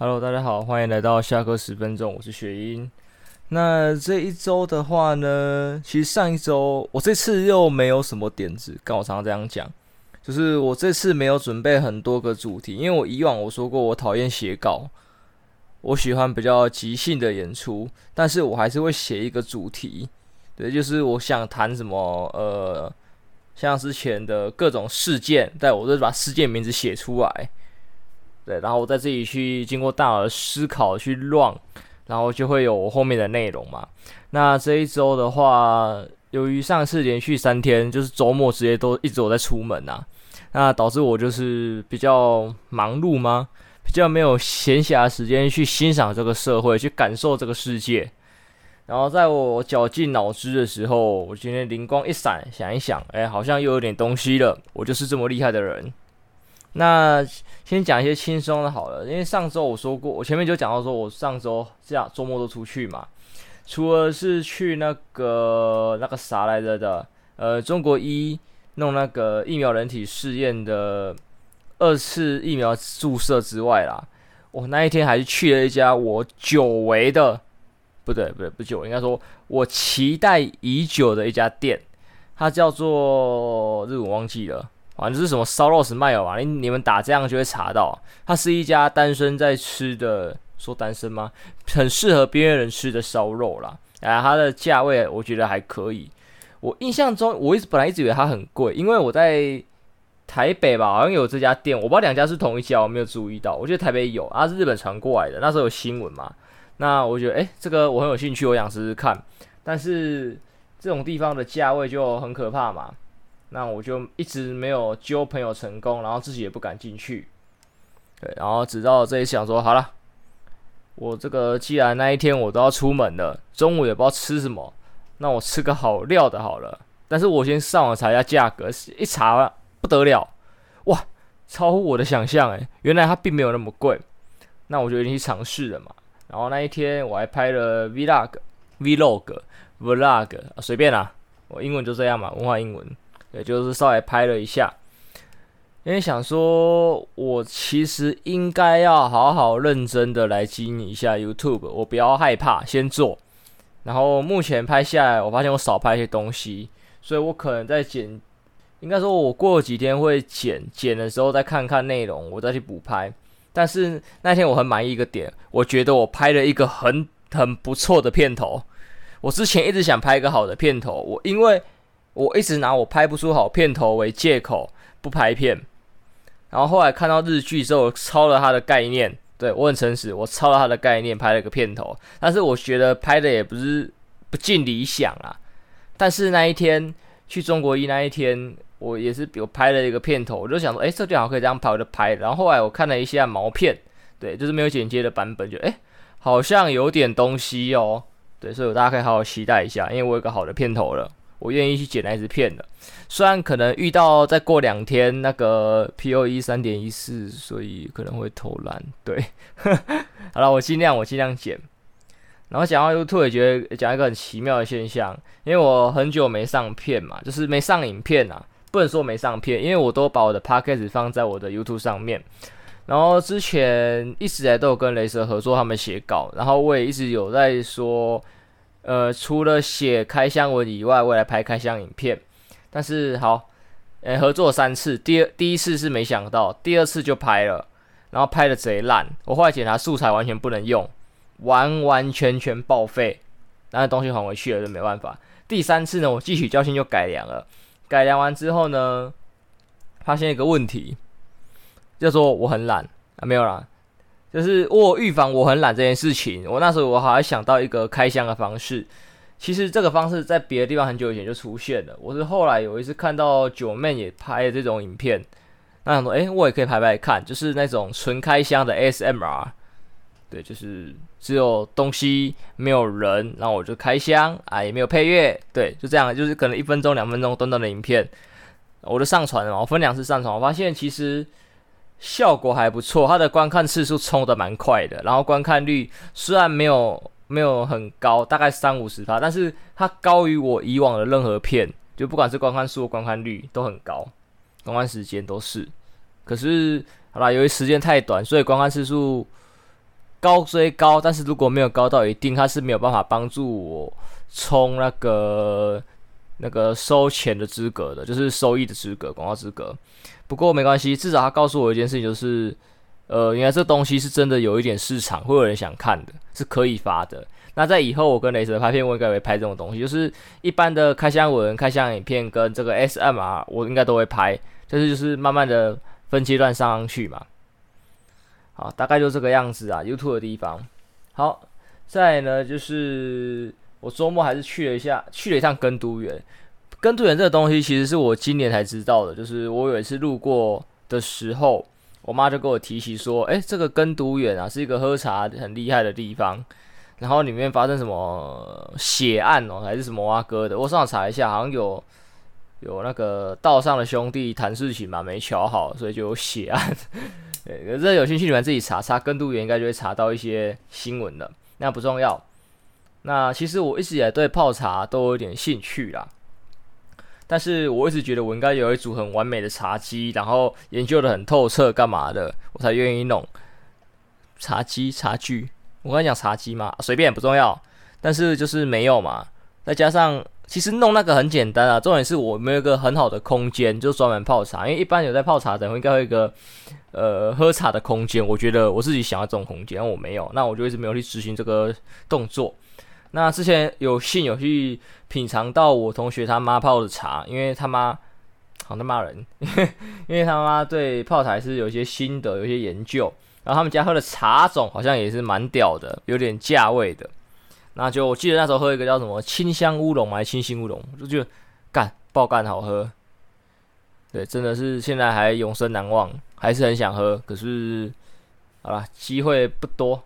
Hello，大家好，欢迎来到下课十分钟，我是雪英。那这一周的话呢，其实上一周我这次又没有什么点子，跟我常常这样讲，就是我这次没有准备很多个主题，因为我以往我说过我讨厌写稿，我喜欢比较即兴的演出，但是我还是会写一个主题，对，就是我想谈什么，呃，像之前的各种事件，但我就把事件名字写出来。对，然后我再自己去经过大脑的思考去乱，然后就会有后面的内容嘛。那这一周的话，由于上次连续三天就是周末直接都一直我在出门呐、那导致我就是比较忙碌吗？比较没有闲暇时间去欣赏这个社会，去感受这个世界。然后在我绞尽脑汁的时候，我今天灵光一闪，想一想，哎，好像又有点东西了。我就是这么厉害的人。那先讲一些轻松的好了，因为上周我说过，我前面就讲到说，我上周这样周末都出去嘛，除了是去那个那个啥来着的，呃，中国医弄那个疫苗人体试验的二次疫苗注射之外啦，我那一天还是去了一家我久违的，不对不对不久，应该说我期待已久的一家店，它叫做日文忘记了。反正是什么烧肉是卖有嘛？你你们打这样就会查到，它是一家单身在吃的，说单身吗？很适合边缘人吃的烧肉啦。啊，它的价位我觉得还可以。我印象中，我一直本来一直以为它很贵，因为我在台北吧，好像有这家店，我不知道两家是同一家，我没有注意到。我觉得台北有，啊，是日本传过来的，那时候有新闻嘛。那我觉得，诶、这个我很有兴趣，我想试试看。但是这种地方的价位就很可怕嘛。那我就一直没有揪朋友成功，然后自己也不敢进去，对，然后直到这一想说，好了，我这个既然那一天我都要出门了，中午也不知道吃什么，那我吃个好料的好了。但是我先上网查一下价格，一查不得了，哇，超乎我的想象诶，原来它并没有那么贵。那我就去尝试了嘛。然后那一天我还拍了 vlog，vlog，vlog，随便啦，我英文就这样嘛，文化英文。也就是稍微拍了一下，因为想说，我其实应该要好好认真的来经营一下 YouTube，我不要害怕，先做。然后目前拍下来，我发现我少拍一些东西，所以我可能在剪，应该说我过几天会剪，剪的时候再看看内容，我再去补拍。但是那天我很满意一个点，我觉得我拍了一个很很不错的片头。我之前一直想拍一个好的片头，我因为。我一直拿我拍不出好片头为借口不拍片，然后后来看到日剧之后，我抄了他的概念，对，我很诚实，我抄了他的概念拍了个片头，但是我觉得拍的也不是不尽理想啊。但是那一天去中国一那一天，我也是比如拍了一个片头，我就想说，哎，这最好可以这样拍，我就拍。然后后来我看了一下毛片，对，就是没有剪接的版本，就哎，好像有点东西哦，对，所以大家可以好好期待一下，因为我有个好的片头了。我愿意去剪那支片的，虽然可能遇到再过两天那个 POE 三点一四，所以可能会偷懒。对，好了，我尽量，我尽量剪。然后讲到 YouTube，也觉得讲一个很奇妙的现象，因为我很久没上片嘛，就是没上影片啊，不能说没上片，因为我都把我的 Podcast 放在我的 YouTube 上面。然后之前一直以来都有跟雷蛇合作，他们写稿，然后我也一直有在说。呃，除了写开箱文以外，我来拍开箱影片。但是好，呃，合作三次，第二第一次是没想到，第二次就拍了，然后拍的贼烂。我后来检查素材完全不能用，完完全全报废，然后东西还回去了就没办法。第三次呢，我汲取教训就改良了。改良完之后呢，发现一个问题，就说我很懒啊，没有啦。就是我预防我很懒这件事情，我那时候我好像想到一个开箱的方式。其实这个方式在别的地方很久以前就出现了。我是后来有一次看到九妹也拍了这种影片，那想说，诶，我也可以拍拍看，就是那种纯开箱的 SMR，。对，就是只有东西没有人，然后我就开箱啊，也没有配乐，对，就这样，就是可能一分钟、两分钟短短的影片，我就上传了嘛。我分两次上传，我发现其实。效果还不错，它的观看次数冲得蛮快的，然后观看率虽然没有没有很高，大概三五十趴，但是它高于我以往的任何片，就不管是观看数、观看率都很高，观看时间都是。可是好啦，由于时间太短，所以观看次数高虽高，但是如果没有高到一定，它是没有办法帮助我冲那个那个收钱的资格的，就是收益的资格、广告资格。不过没关系，至少他告诉我一件事情，就是呃，原来这东西是真的有一点市场，会有人想看的，是可以发的。那在以后我跟雷蛇拍片，我应该会拍这种东西，就是一般的开箱文、开箱影片跟这个 SMR，我应该都会拍，就是就是慢慢的分阶段上上去嘛。好，大概就这个样子啊，YouTube 的地方。好，再呢，就是我周末还是去了一下，去了一趟耕都园。耕都园这个东西其实是我今年才知道的，就是我有一次路过的时候，我妈就跟我提起说，诶，这个耕都园啊，是一个喝茶很厉害的地方。然后里面发生什么血案哦，还是什么挖哥的？我上网查一下，好像有有那个道上的兄弟谈事情嘛，没瞧好，所以就有血案。对，这有兴趣你们自己查查耕都园，应该就会查到一些新闻的。那不重要。那其实我一直以来对泡茶都有点兴趣啦，但是我一直觉得我应该有一组很完美的茶机，然后研究的很透彻，干嘛的，我才愿意弄茶机茶具。我跟你讲茶几嘛，随便不重要，但是就是没有嘛。再加上其实弄那个很简单啊，重点是我没有一个很好的空间，就专门泡茶。因为一般有在泡茶的人应该会有一个呃喝茶的空间。我觉得我自己想要这种空间，我没有，那我就一直没有去执行这个动作。那之前有幸有去品尝到我同学他妈泡的茶，因为他妈好在骂人，因为他妈对泡茶是有一些心得，有一些研究。然后他们家喝的茶种好像也是蛮屌的，有点价位的。那就我记得那时候喝一个叫什么清香乌龙还是清新乌龙，就觉得干爆干好喝。对，真的是现在还永生难忘，还是很想喝。可是好了，机会不多。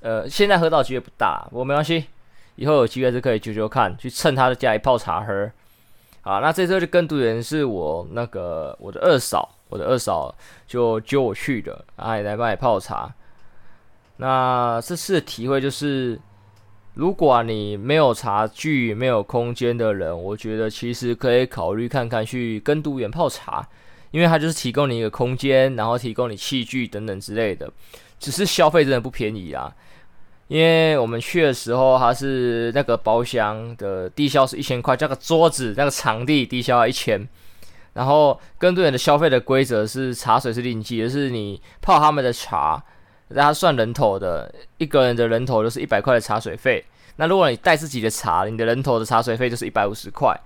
呃，现在喝到机会不大，不过没关系，以后有机会是可以揪揪看，去蹭他的家里泡茶喝。好，那这次就耕都园是我那个我的二嫂。我的二嫂就揪我去的，然后也来帮你泡茶。那这次的体会就是，如果你没有茶具、没有空间的人，我觉得其实可以考虑看看去跟读员泡茶，因为它就是提供你一个空间，然后提供你器具等等之类的。只是消费真的不便宜啊，因为我们去的时候，它是那个包厢的低消是一千块，加个桌子那个场地低消要一千。然后跟队员的消费的规则是茶水是另计，就是你泡他们的茶，他算人头的，一个人的人头就是一百块的茶水费。那如果你带自己的茶，你的人头的茶水费就是一百五十块。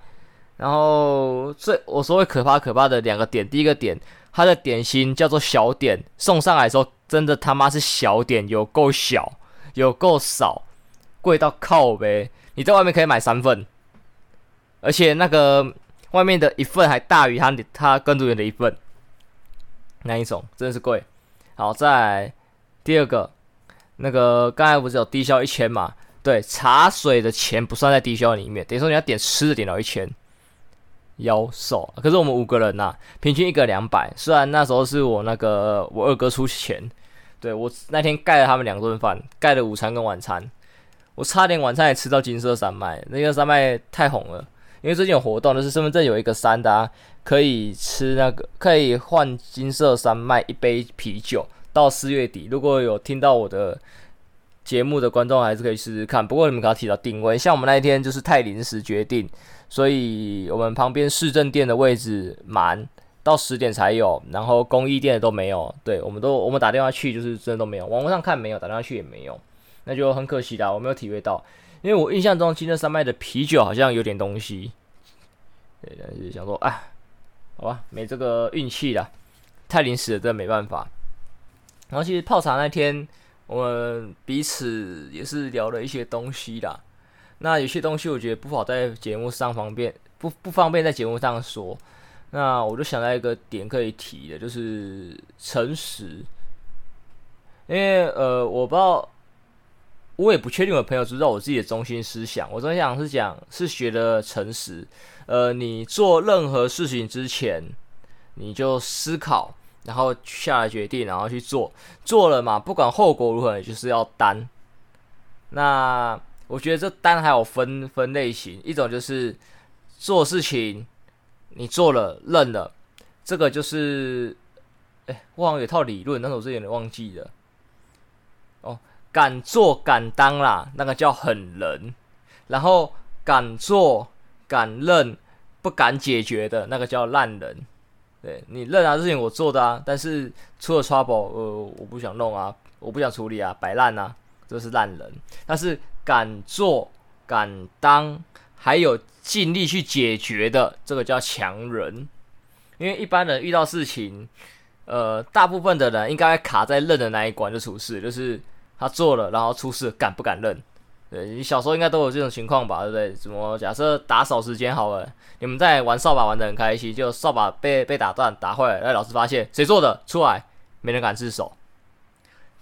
然后最我所谓可怕可怕的两个点，第一个点，它的点心叫做小点，送上来的时候真的他妈是小点，有够小，有够少，贵到靠呗。你在外面可以买三份，而且那个。外面的一份还大于他他耕都园的一份，那一种真的是贵。好，再来第二个，那个刚才不是有低消一千嘛？对，茶水的钱不算在低消里面，等于说你要点吃的点到一千，妖兽。可是我们五个人呐、平均一个两百。虽然那时候是我那个我二哥出钱，对，我那天盖了他们两顿饭，盖了午餐跟晚餐，我差点晚餐也吃到金色山脉，那个山脉太红了。因为最近有活动，就是身份证有一个三的，可以吃那个，可以换金色山脉一杯啤酒，到四月底。如果有听到我的节目的观众，还是可以试试看。不过你们刚刚提到定位，像我们那一天就是太临时决定，所以我们旁边市政店的位置满，到十点才有，然后公益店都没有。对，我们都我们打电话去，就是真的都没有。网络上看没有，打电话去也没有，那就很可惜啦，我没有体会到。因为我印象中金色山脉的啤酒好像有点东西，对，但是想说，哎，好吧，没这个运气啦，太临时了，真的没办法。然后其实泡茶那天，我们彼此也是聊了一些东西啦。那有些东西我觉得不好在节目上方便，不不方便在节目上说。那我就想到一个点可以提的，就是诚实。因为呃，我不知道。我也不确定我的朋友知道我自己的中心思想。我中心思想是讲是学的诚实。呃，你做任何事情之前，你就思考，然后下来决定，然后去做。做了嘛，不管后果如何，你就是要担。那我觉得这担还有分分类型，一种就是做事情你做了认了，这个就是，哎，我好像有套理论，但是我是有点忘记了。哦敢做敢当啦，那个叫狠人；然后敢做敢认不敢解决的那个叫烂人。对，你认啊，这事情我做的啊，但是出了 trouble，呃，我不想弄啊，我不想处理啊，摆烂啊，这是烂人。但是敢做敢当，还有尽力去解决的，这个叫强人。因为一般人遇到事情，呃，大部分的人应该卡在认的那一关就出事，就是他做了，然后出事，敢不敢认？对，你小时候应该都有这种情况吧，对不对？什么假设打扫时间好了，你们在玩扫把玩得很开心，就扫把被被打断打坏了，那老师发现谁做的出来，没人敢自首，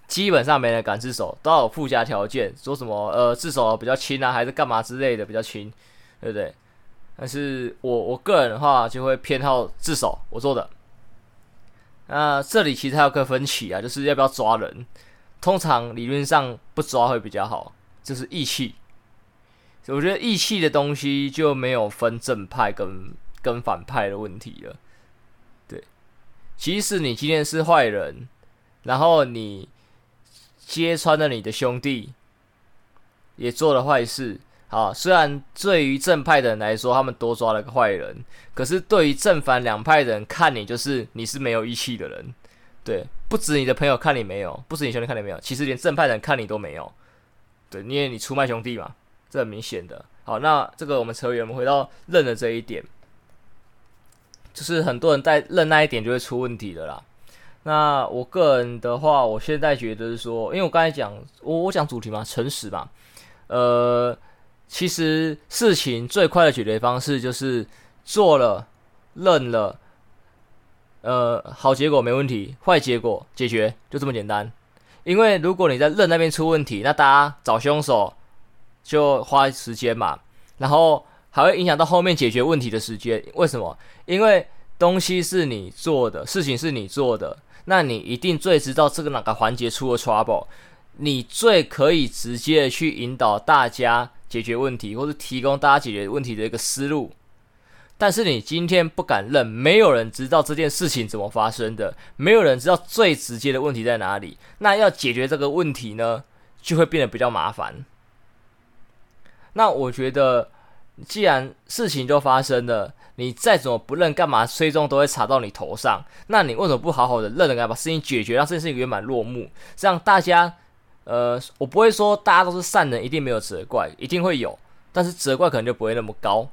基本上没人敢自首，都有附加条件，说什么呃自首比较轻啊，还是干嘛之类的比较轻，对不对？但是我我个人的话就会偏好自首，我做的。那这里其实还有个分歧啊，就是要不要抓人，通常理论上不抓会比较好。就是义气，我觉得义气的东西就没有分正派跟跟反派的问题了。对，即使你今天是坏人，然后你揭穿了你的兄弟，也做了坏事，好，虽然对于正派的人来说，他们多抓了个坏人，可是对于正反两派的人看你，就是你是没有义气的人。对，不止你的朋友看你没有，不止你兄弟看你没有，其实连正派的人看你都没有。对，因为你出卖兄弟嘛，这很明显的。好，那这个我们扯远，我们回到认的这一点，就是很多人在认那一点就会出问题的啦。那我个人的话，我现在觉得是说，因为我刚才讲，我我讲主题嘛，诚实嘛。呃，其实事情最快的解决方式就是做了，认了，呃，好结果没问题，坏结果解决，就这么简单。因为如果你在认那边出问题，那大家找凶手就花时间嘛，然后还会影响到后面解决问题的时间。为什么？因为东西是你做的，事情是你做的，那你一定最知道这个哪个环节出了 trouble，你最可以直接去引导大家解决问题，或是提供大家解决问题的一个思路。但是你今天不敢认，没有人知道这件事情怎么发生的，没有人知道最直接的问题在哪里。那要解决这个问题呢，就会变得比较麻烦。那我觉得，既然事情就发生了，你再怎么不认，干嘛最终都会查到你头上。那你为什么不好好的认了，干嘛把事情解决，让这件事情圆满落幕？让大家，呃，我不会说大家都是善人，一定没有责怪，一定会有，但是责怪可能就不会那么高。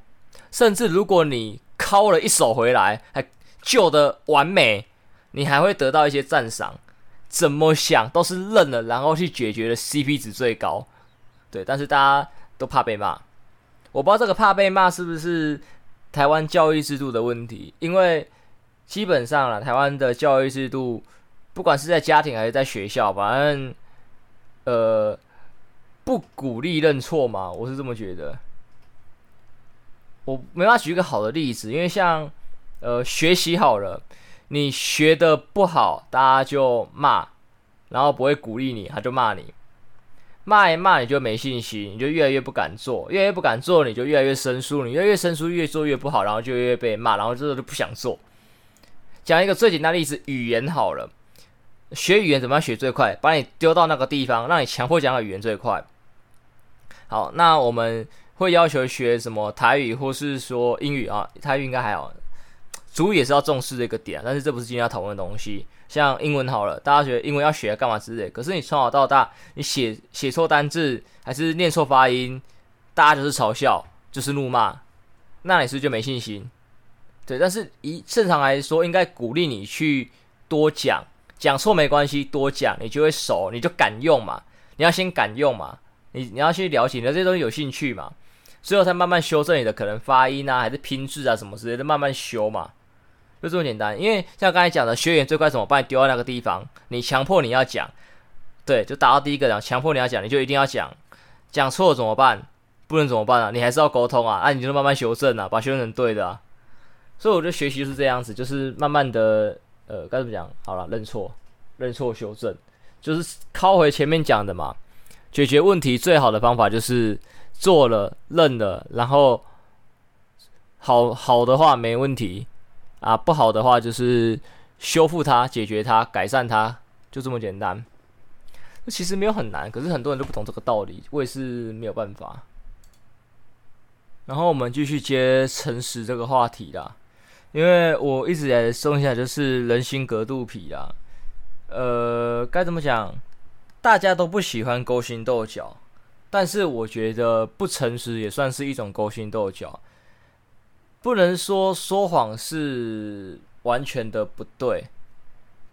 甚至如果你敲了一手回来，还救得完美，你还会得到一些赞赏。怎么想都是认了，然后去解决的 CP 值最高。对，但是大家都怕被骂。我不知道这个怕被骂是不是台湾教育制度的问题，因为基本上啦，台湾的教育制度，不管是在家庭还是在学校，反正呃不鼓励认错嘛，我是这么觉得。我没法举一个好的例子，因为像，呃，学习好了，你学的不好，大家就骂，然后不会鼓励你，他就骂你，骂一骂你就没信心，你就越来越不敢做，越来越不敢做，你就越来越生疏，你越来越生疏，越做越不好，然后就越越被骂，然后这个就不想做。讲一个最简单的例子，语言好了，学语言怎么样学最快？把你丢到那个地方，让你强迫讲的语言最快。好，那我们。会要求学什么台语或是说英语啊？台语应该还好，主语也是要重视的一个点，但是这不是今天要讨论的东西。像英文好了，大家觉得英文要学干嘛之类，可是你从小到大，你写写错单字还是念错发音，大家就是嘲笑，就是怒骂，那你是不是就没信心？对，但是一正常来说，应该鼓励你去多讲，讲错没关系，多讲你就会熟，你就敢用嘛。你要先敢用嘛，你你要去了解，你对这些东西有兴趣嘛。最后才慢慢修正你的可能发音啊，还是拼字啊什么之类的，慢慢修嘛，就这么简单。因为像刚才讲的，学员最快怎么办？丢到那个地方，你强迫你要讲，对，就达到第一个讲，强迫你要讲，你就一定要讲，讲错了怎么办？不能怎么办啊？你还是要沟通啊，啊，你就慢慢修正啊，把修正成对的啊。所以我觉得学习就是这样子，就是慢慢的，呃，该怎么讲？好了，认错，认错修正，就是靠回前面讲的嘛。解决问题最好的方法就是。做了认了，然后好好的话没问题啊，不好的话就是修复它、解决它、改善它，就这么简单。其实没有很难，可是很多人都不懂这个道理，我也是没有办法。然后我们继续接诚实这个话题啦，因为我一直以来说一下就是人心隔肚皮啦。呃，该怎么讲？大家都不喜欢勾心斗角，但是我觉得不诚实也算是一种勾心斗角。不能说说谎是完全的不对，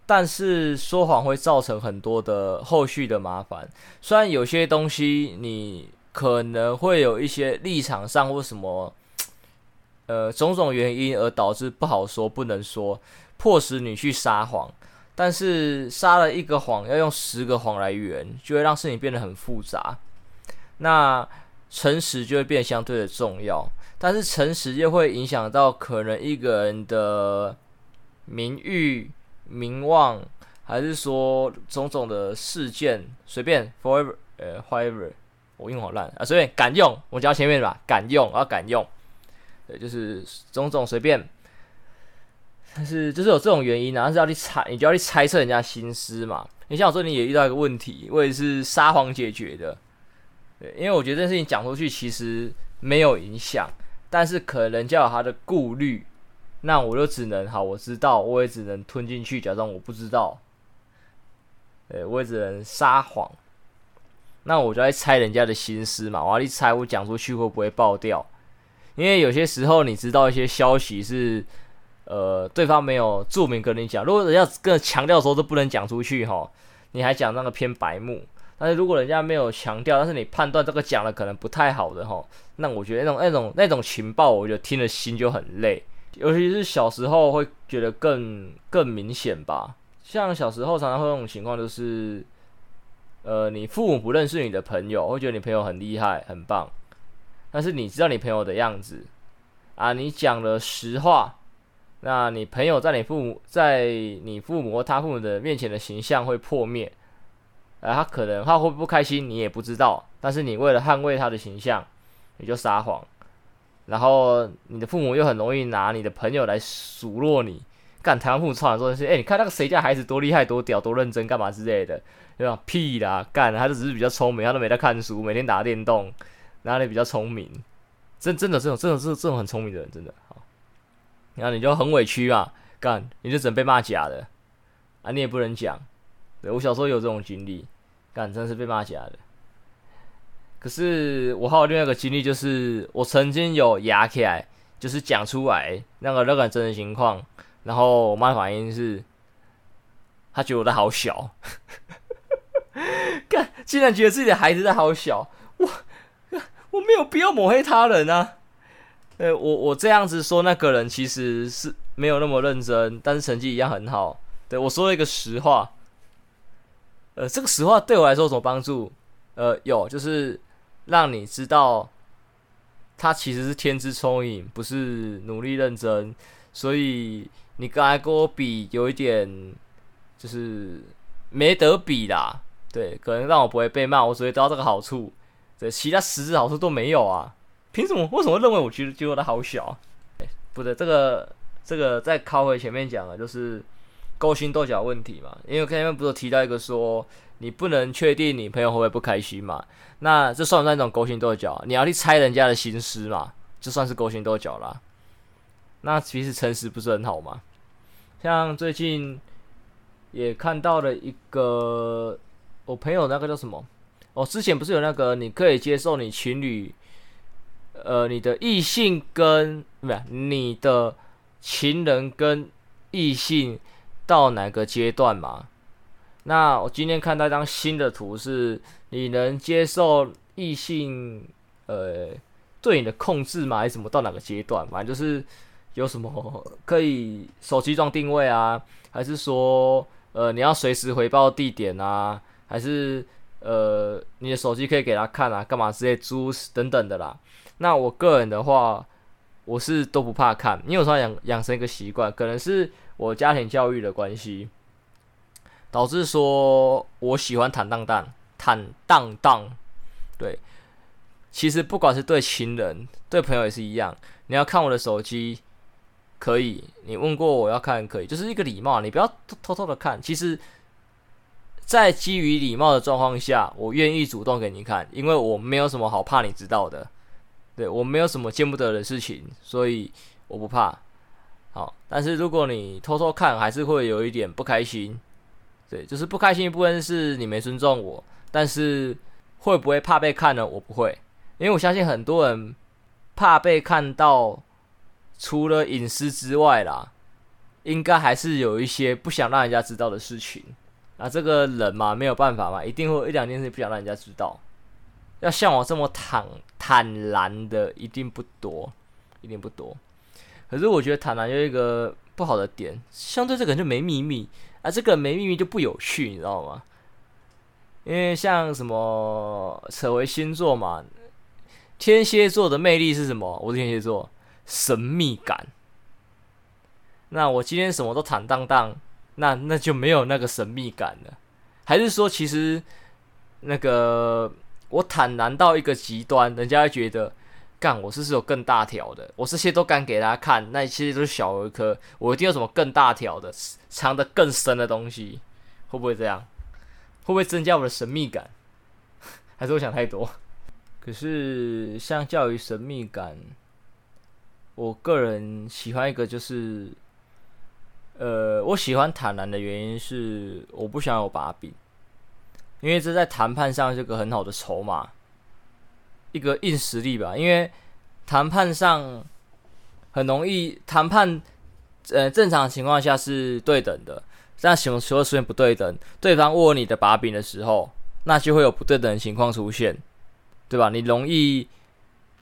但是说谎会造成很多的后续的麻烦。虽然有些东西你。可能会有一些立场上或什么，呃，种种原因而导致不好说、不能说，迫使你去撒谎。但是撒了一个谎，要用十个谎来圆，就会让事情变得很复杂。那诚实就会变相对的重要，但是诚实又会影响到可能一个人的名誉、名望，还是说种种的事件，随便，forever，呃，however。我用好烂啊，随便敢用，我讲前面吧，敢用，啊敢用，对，就是种种随便，但是就是有这种原因啊，但是要去猜，你就要去猜测人家心思嘛。你像我说，你也遇到一个问题，我也是撒谎解决的，对，因为我觉得这事情讲出去其实没有影响，但是可能人家有他的顾虑，那我就只能好，我知道，我也只能吞进去，假装我不知道，对，我也只能撒谎。那我就在猜人家的心思嘛，我要去猜我讲出去会不会爆掉？因为有些时候你知道一些消息是，呃，对方没有注明跟你讲，如果人家更强调的时候都不能讲出去哈，你还讲那个偏白目。但是如果人家没有强调，但是你判断这个讲的可能不太好的哈，那我觉得那种那种那种情报，我觉得听了心就很累。尤其是小时候会觉得更更明显吧，像小时候常常会有种情况就是。呃，你父母不认识你的朋友，会觉得你朋友很厉害、很棒，但是你知道你朋友的样子。啊，你讲了实话，那你朋友在你父母在你父母或他父母的面前的形象会破灭，啊，他可能他会不开心，你也不知道，但是你为了捍卫他的形象，你就撒谎，然后你的父母又很容易拿你的朋友来数落你，干台湾父母超常说的是，哎，你看那个谁家孩子多厉害、多屌、多认真，干嘛之类的。对吧？屁啦，干，他就只是比较聪明，他都没在看书，每天打电动，哪里比较聪明？真真的这种这种这这种很聪明的人，真的好。然后你就很委屈啊，干，你就只能被骂假的啊，你也不能讲。对，我小时候有这种经历，干，真的是被骂假的。可是我还有另外一个经历，就是我曾经有牙起来，就是讲出来那个那个真实情况，然后我妈反应是，她觉得我的好小。干，竟然觉得自己的孩子在好小，我没有必要抹黑他人啊。呃，我我这样子说，那个人其实是没有那么认真，但是成绩一样很好。对，我说了一个实话，呃，这个实话对我来说有什么帮助？呃，有，就是让你知道他其实是天资聪颖，不是努力认真。所以你刚才跟我比，有一点就是没得比啦。对，可能让我不会被骂，我只会得到这个好处。对，其他实质好处都没有啊！凭什么？为什么认为我觉得觉得他好小？欸，不对，这个这个再靠回前面讲的，就是勾心斗角问题嘛。因为前面不是提到一个说，你不能确定你朋友会不会不开心嘛？那这算不算一种勾心斗角？你要去猜人家的心思嘛？就算是勾心斗角啦。那其实诚实不是很好吗？像最近也看到了一个。我朋友那个叫什么？哦，之前不是有那个你可以接受你情侣，呃，你的异性跟不是你的情人跟异性到哪个阶段吗？那我今天看到一张新的图，是你能接受异性呃对你的控制吗？还是什么到哪个阶段？反正就是有什么可以手机装定位啊，还是说呃你要随时回报地点啊？还是呃，你的手机可以给他看啊，干嘛之类猪等等的啦。那我个人的话，我是都不怕看，因为我说养养成一个习惯，可能是我家庭教育的关系，导致说我喜欢坦荡荡、坦荡荡。对，其实不管是对情人、对朋友也是一样，你要看我的手机可以，你问过我要看可以，就是一个礼貌，你不要偷偷的看，其实。在基于礼貌的状况下，我愿意主动给你看，因为我没有什么好怕你知道的，对，我没有什么见不得的事情，所以我不怕。好，但是如果你偷偷看，还是会有一点不开心。对，就是不开心的部分是你没尊重我，但是会不会怕被看呢？我不会，因为我相信很多人怕被看到，除了隐私之外啦，应该还是有一些不想让人家知道的事情。啊，这个人嘛，没有办法嘛，一定会有一两件事不想让人家知道。要像我这么坦坦然的，一定不多，一定不多。可是我觉得坦然有一个不好的点，相对这个人就没秘密。啊，这个没秘密就不有趣，你知道吗？因为像什么扯回星座嘛，天蝎座的魅力是什么？我是天蝎座，神秘感。那我今天什么都坦荡荡，那那就没有那个神秘感了。还是说，其实那个我坦然到一个极端，人家会觉得。干，我是是有更大条的？我这些都敢给大家看，那其实都是小儿科。我一定有什么更大条的，藏得更深的东西，会不会这样？会不会增加我的神秘感？还是我想太多？可是相较于神秘感，我个人喜欢一个就是，呃，我喜欢坦然的原因是我不想有把柄，因为这在谈判上是个很好的筹码。一个硬实力吧，因为谈判上很容易谈判，呃，正常情况下是对等的，但什么时候出现不对等？对方握你的把柄的时候，那就会有不对等的情况出现，对吧？你容易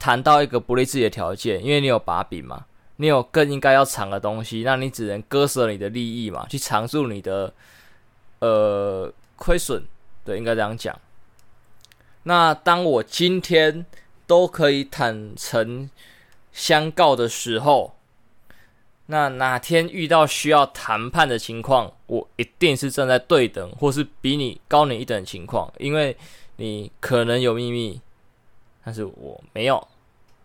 谈到一个不利自己的条件，因为你有把柄嘛，你有更应该要藏的东西，那你只能割舍你的利益嘛，去藏住你的呃亏损，对，应该这样讲。那当我今天都可以坦诚相告的时候，那哪天遇到需要谈判的情况，我一定是站在对等或是比你高你一等情况，因为你可能有秘密，但是我没有。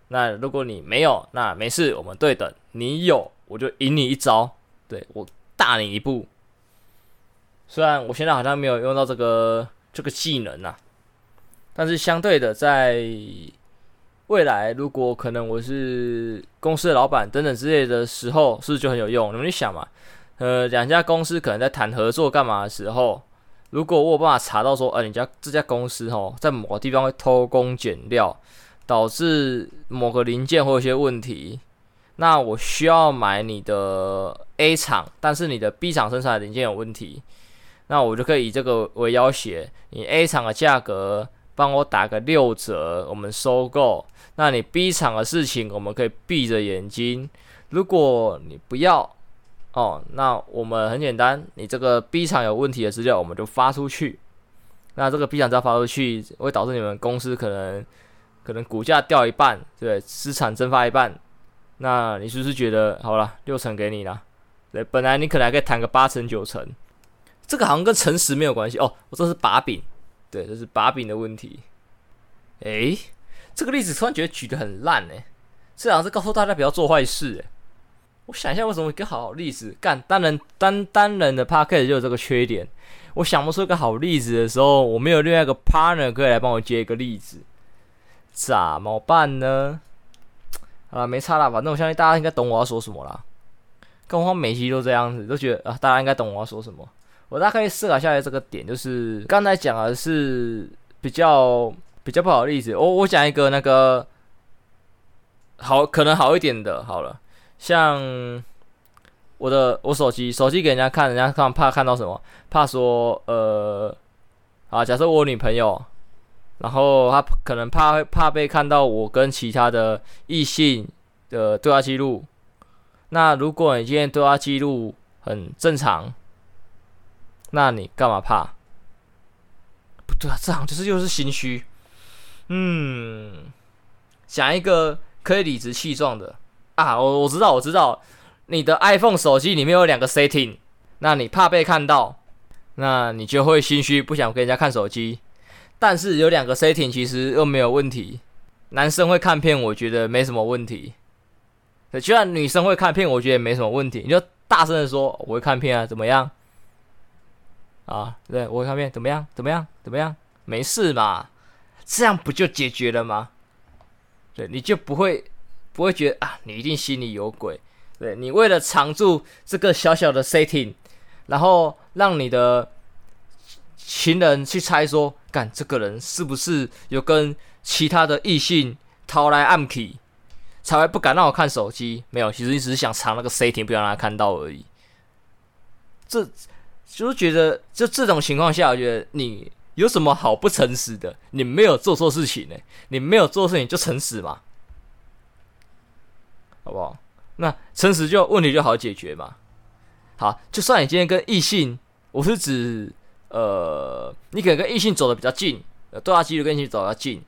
那如果你没有，那没事，我们对等。你有，我就赢你一招，对，我大你一步。虽然我现在好像没有用到这个这个技能啊。但是相对的，在未来，如果可能我是公司的老板等等之类的时候，是不是就很有用？你们去想嘛，呃，两家公司可能在谈合作干嘛的时候，如果我有办法查到说，呃，你家这家公司哦，在某个地方会偷工减料，导致某个零件会有些问题，那我需要买你的 A 厂，但是你的 B 厂生产的零件有问题，那我就可以以这个为要挟，你 A 厂的价格。帮我打个六折，我们收购。那你 B 厂的事情，我们可以闭着眼睛。如果你不要哦，那我们很简单，你这个 B 厂有问题的资料，我们就发出去。那这个 B 厂只要发出去，会导致你们公司可能可能股价掉一半，对，资产蒸发一半。那你是不是觉得好了，六成给你了？对，本来你可能还可以谈个八成九成，这个好像跟诚实没有关系哦。我这是把柄。对，这是把柄的问题。诶，这个例子突然觉得举得很烂诶，这好像是告诉大家不要做坏事诶。我想一下，为什么一个好例子干单人单单人的 podcast 就有这个缺点？我想不出一个好例子的时候，我没有另外一个 partner 可以来帮我接一个例子，怎么办呢？啊，没差啦，反正我相信大家应该懂我要说什么啦。跟我每期都这样子，都觉得啊，大家应该懂我要说什么。我大概思考下来这个点，就是刚才讲的是比较比较不好的例子。我我讲一个那个好可能好一点的，好了，像我的我手机手机给人家看，人家看怕看到什么？怕说呃，啊，假设我女朋友，然后他可能怕怕被看到我跟其他的异性的对话记录。那如果你今天对话记录很正常。那你干嘛怕？不对啊，这好像就是又是心虚。嗯，讲一个可以理直气壮的啊！我我知道，我知道，你的 iPhone 手机里面有两个 setting，那你怕被看到，那你就会心虚，不想给人家看手机。但是有两个 setting 其实又没有问题。男生会看片，我觉得没什么问题。就算女生会看片，我觉得也没什么问题。你就大声的说我会看片啊，怎么样？啊，对我会看片怎么样？怎么样？怎么样？没事嘛，这样不就解决了吗？对，你就不会不会觉得啊，你一定心里有鬼。对，你为了藏住这个小小的 setting，然后让你的情人去猜说，干这个人是不是有跟其他的异性偷来暗去，才会不敢让我看手机？没有，其实你只是想藏那个 setting，不想让他看到而已。这。就是觉得，就这种情况下，我觉得你有什么好不诚实的？你没有做错事情呢，你没有做事情就诚实嘛，好不好？那诚实就问题就好解决嘛。好，就算你今天跟异性，我是指，呃，你可能跟异性走的比较近，呃，多大几率跟异性走得近？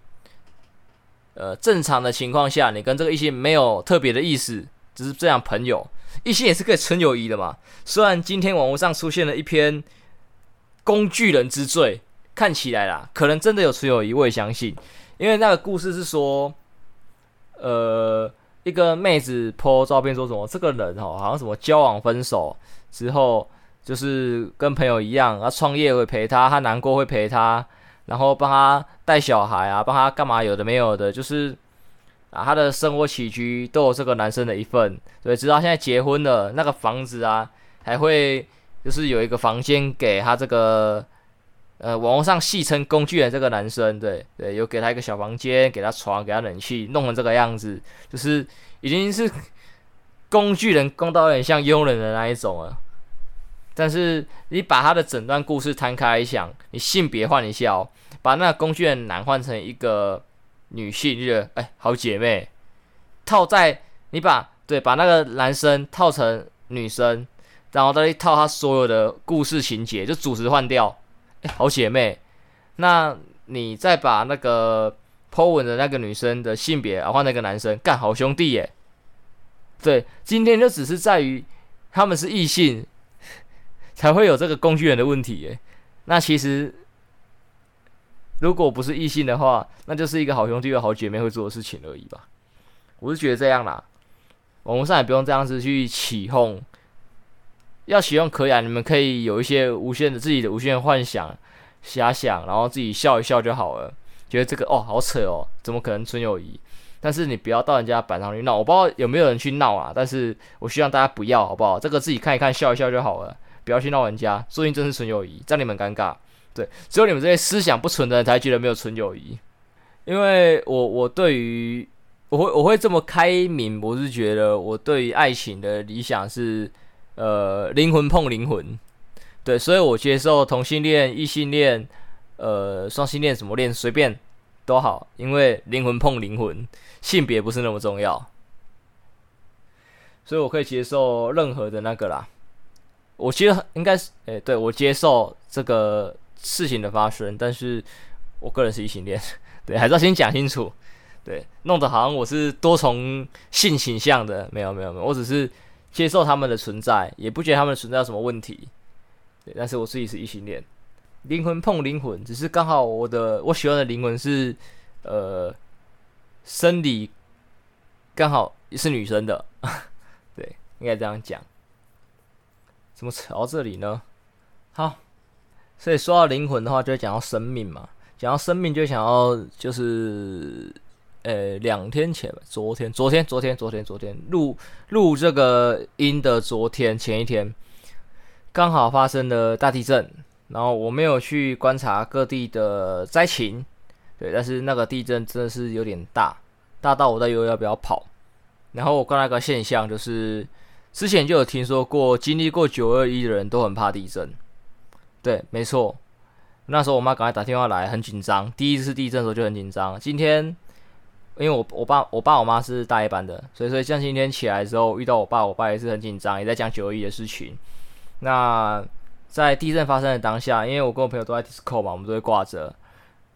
呃，正常的情况下，你跟这个异性没有特别的意思，只是这样朋友。异性也是可以纯友谊的嘛。虽然今天网络上出现了一篇工具人之罪，看起来啦，可能真的有纯友谊，我也相信。因为那个故事是说，呃，一个妹子 po 照片说什么，这个人哦，好像什么交往分手之后，就是跟朋友一样，他创业会陪他，他难过会陪他，然后帮他带小孩啊，帮他干嘛有的没有的，就是。啊，他的生活起居都有这个男生的一份，对，直到现在结婚了，那个房子啊，还会就是有一个房间给他这个，呃，网络上戏称工具人这个男生，对对，有给他一个小房间，给他床，给他冷气，弄成这个样子，就是已经是工具人，工到有点像佣人的那一种了。但是你把他的整段故事摊开来想，你性别换一下哦，把那个工具人男换成一个。女性就觉得哎，好姐妹，套在你把对把那个男生套成女生，然后再一套他所有的故事情节，就主词换掉，哎，好姐妹，那你再把那个 po 文的那个女生的性别啊换那个男生，干好兄弟耶，对，今天就只是在于他们是异性，才会有这个工具人的问题耶，那其实。如果不是异性的话，那就是一个好兄弟和好姐妹会做的事情而已吧。我是觉得这样啦，网络上也不用这样子去起哄。要起哄可以啊，你们可以有一些无限的自己的无限幻想、遐想，然后自己笑一笑就好了。觉得这个哦好扯哦，怎么可能纯友谊？但是你不要到人家板上去闹。我不知道有没有人去闹啊，但是我希望大家不要，好不好？这个自己看一看，笑一笑就好了，不要去闹人家。说不定真是纯友谊，这样你们尴尬。对，只有你们这些思想不纯的人才觉得没有纯友谊。因为我我对于我会我会这么开明，我是觉得我对于爱情的理想是，呃，灵魂碰灵魂。对，所以我接受同性恋、异性恋、呃，双性恋什么恋随便都好，因为灵魂碰灵魂，性别不是那么重要，所以我可以接受任何的那个啦。我觉得应该是，诶，对，我接受这个。事情的发生，但是我个人是异性恋，对，还是要先讲清楚，对，弄得好像我是多重性倾向的，没有没有没有，我只是接受他们的存在，也不觉得他们存在有什么问题，对，但是我自己是异性恋，灵魂碰灵魂，只是刚好我的我喜欢的灵魂是呃生理刚好是女生的，对，应该这样讲，怎么扯到这里呢？好。所以说到灵魂的话，就会讲到生命嘛。讲到生命，就想要就是，呃，两天前，昨天，昨天，昨天，昨天，昨天录录这个音的昨天前一天，刚好发生了大地震。然后我没有去观察各地的灾情，对，但是那个地震真的是有点大，大到我在犹豫要不要跑。然后我看那个现象，就是之前就有听说过，经历过九二一的人都很怕地震。对，没错。那时候我妈赶快打电话来，很紧张。第一次地震的时候就很紧张。今天，因为我我爸我爸我妈是大夜班的，所以所以像今天起来之后遇到我爸，我爸也是很紧张，也在讲九二一的事情。那在地震发生的当下，因为我跟我朋友都在 disco 嘛，我们都会挂着。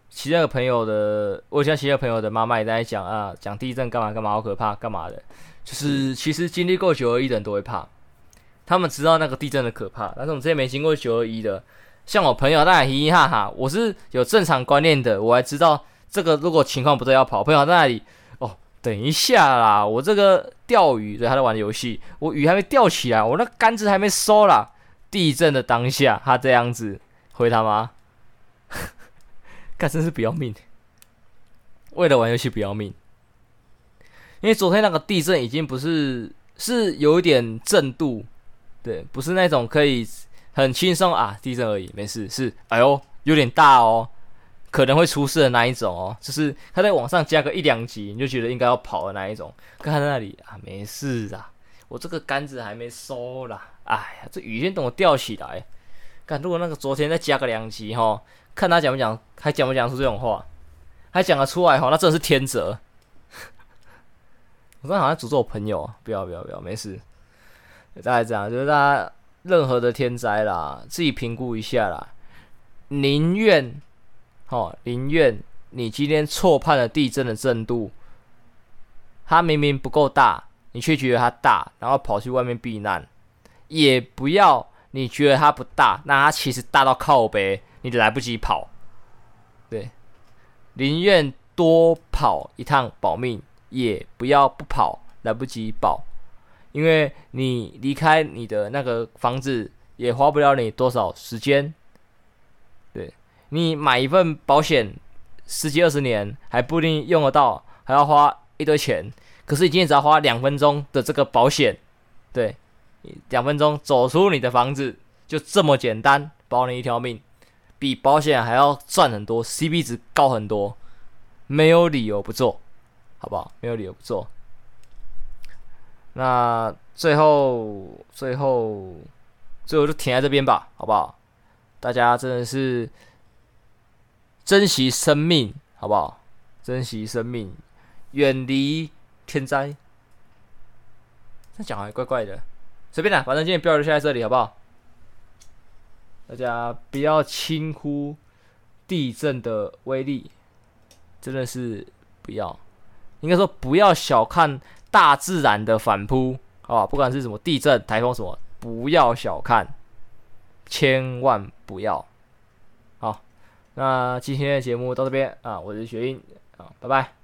其他的朋友的，我像其他朋友的妈妈也在讲啊，讲地震干嘛干嘛，好可怕，干嘛的。就是其实经历过九二一的人都会怕。他们知道那个地震的可怕，但是我们这些没经过九二一的，像我朋友，当然嘻嘻哈哈。我是有正常观念的，我还知道这个如果情况不对要跑。朋友在那里，哦，等一下啦，我这个钓鱼，对，他在玩游戏，我鱼还没钓起来，我那杆子还没收啦。地震的当下，他这样子回他吗？干真是不要命！为了玩游戏不要命。因为昨天那个地震已经不是，是有一点震度，对，不是那种可以很轻松啊，地震而已，没事。是，哎呦，有点大哦，可能会出事的那一种哦，就是它在往上加个一两级，你就觉得应该要跑的那一种。看在那里啊，没事啊，我这个杆子还没收啦。哎呀，这雨先等我吊起来。看，如果那个昨天再加个两级哈，看他讲不讲，还讲不讲出这种话，还讲得出来哈，那真的是天责。我刚好像诅咒我朋友，不要不要不要，没事。大概这样，就是大家任何的天灾啦，自己评估一下啦。宁愿，哦，宁愿你今天错判了地震的震度，它明明不够大，你却觉得它大，然后跑去外面避难，也不要你觉得它不大，那它其实大到靠北，你来不及跑。对，宁愿多跑一趟保命。也不要不跑，来不及保，因为你离开你的那个房子也花不了你多少时间。对，你买一份保险，十几二十年还不一定用得到，还要花一堆钱。可是你今天只要花两分钟的这个保险，对，两分钟走出你的房子，就这么简单，保你一条命，比保险还要赚很多，CP 值高很多，没有理由不做。好不好？没有理由不做。那最后，最后，最后就停在这边吧，好不好？大家真的是珍惜生命，好不好？珍惜生命，远离天灾。这讲还怪怪的，随便啦，反正今天标就下在这里，好不好？大家不要轻忽地震的威力，真的是不要。应该说，不要小看大自然的反扑，啊？不管是什么地震、台风什么，不要小看，千万不要。好，那今天的节目到这边啊，我是雪英啊，拜拜。